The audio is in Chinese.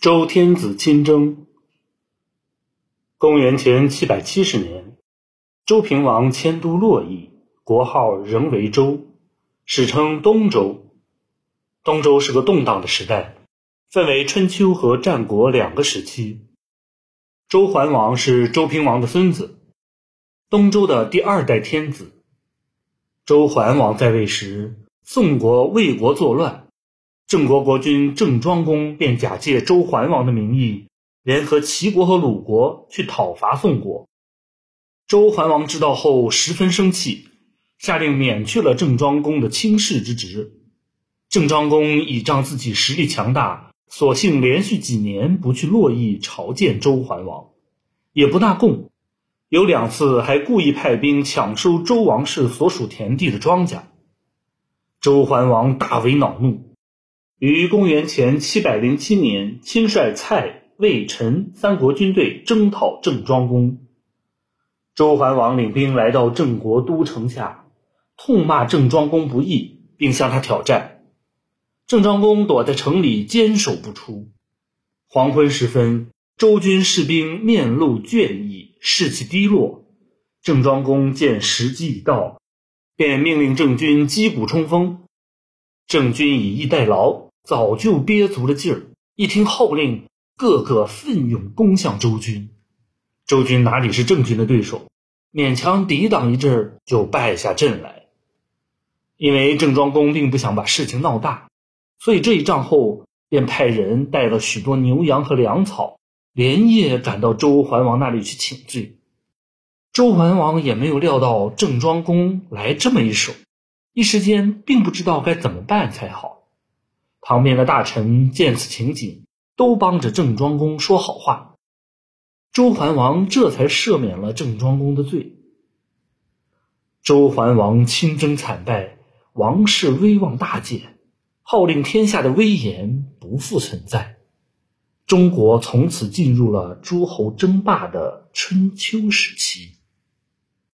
周天子亲征。公元前七百七十年，周平王迁都洛邑，国号仍为周，史称东周。东周是个动荡的时代，分为春秋和战国两个时期。周桓王是周平王的孙子，东周的第二代天子。周桓王在位时，宋国、魏国作乱。郑国国君郑庄公便假借周桓王的名义，联合齐国和鲁国去讨伐宋国。周桓王知道后十分生气，下令免去了郑庄公的卿士之职。郑庄公倚仗自己实力强大，索性连续几年不去洛邑朝见周桓王，也不纳贡，有两次还故意派兵抢收周王室所属田地的庄稼。周桓王大为恼怒。于公元前七百零七年，亲率蔡、魏、陈三国军队征讨郑庄公。周桓王领兵来到郑国都城下，痛骂郑庄公不义，并向他挑战。郑庄公躲在城里坚守不出。黄昏时分，周军士兵面露倦意，士气低落。郑庄公见时机已到，便命令郑军击鼓冲锋。郑军以逸待劳。早就憋足了劲儿，一听号令，个个奋勇攻向周军。周军哪里是郑军的对手，勉强抵挡一阵就败下阵来。因为郑庄公并不想把事情闹大，所以这一仗后便派人带了许多牛羊和粮草，连夜赶到周桓王那里去请罪。周桓王也没有料到郑庄公来这么一手，一时间并不知道该怎么办才好。旁边的大臣见此情景，都帮着郑庄公说好话，周桓王这才赦免了郑庄公的罪。周桓王亲征惨败，王室威望大减，号令天下的威严不复存在，中国从此进入了诸侯争霸的春秋时期。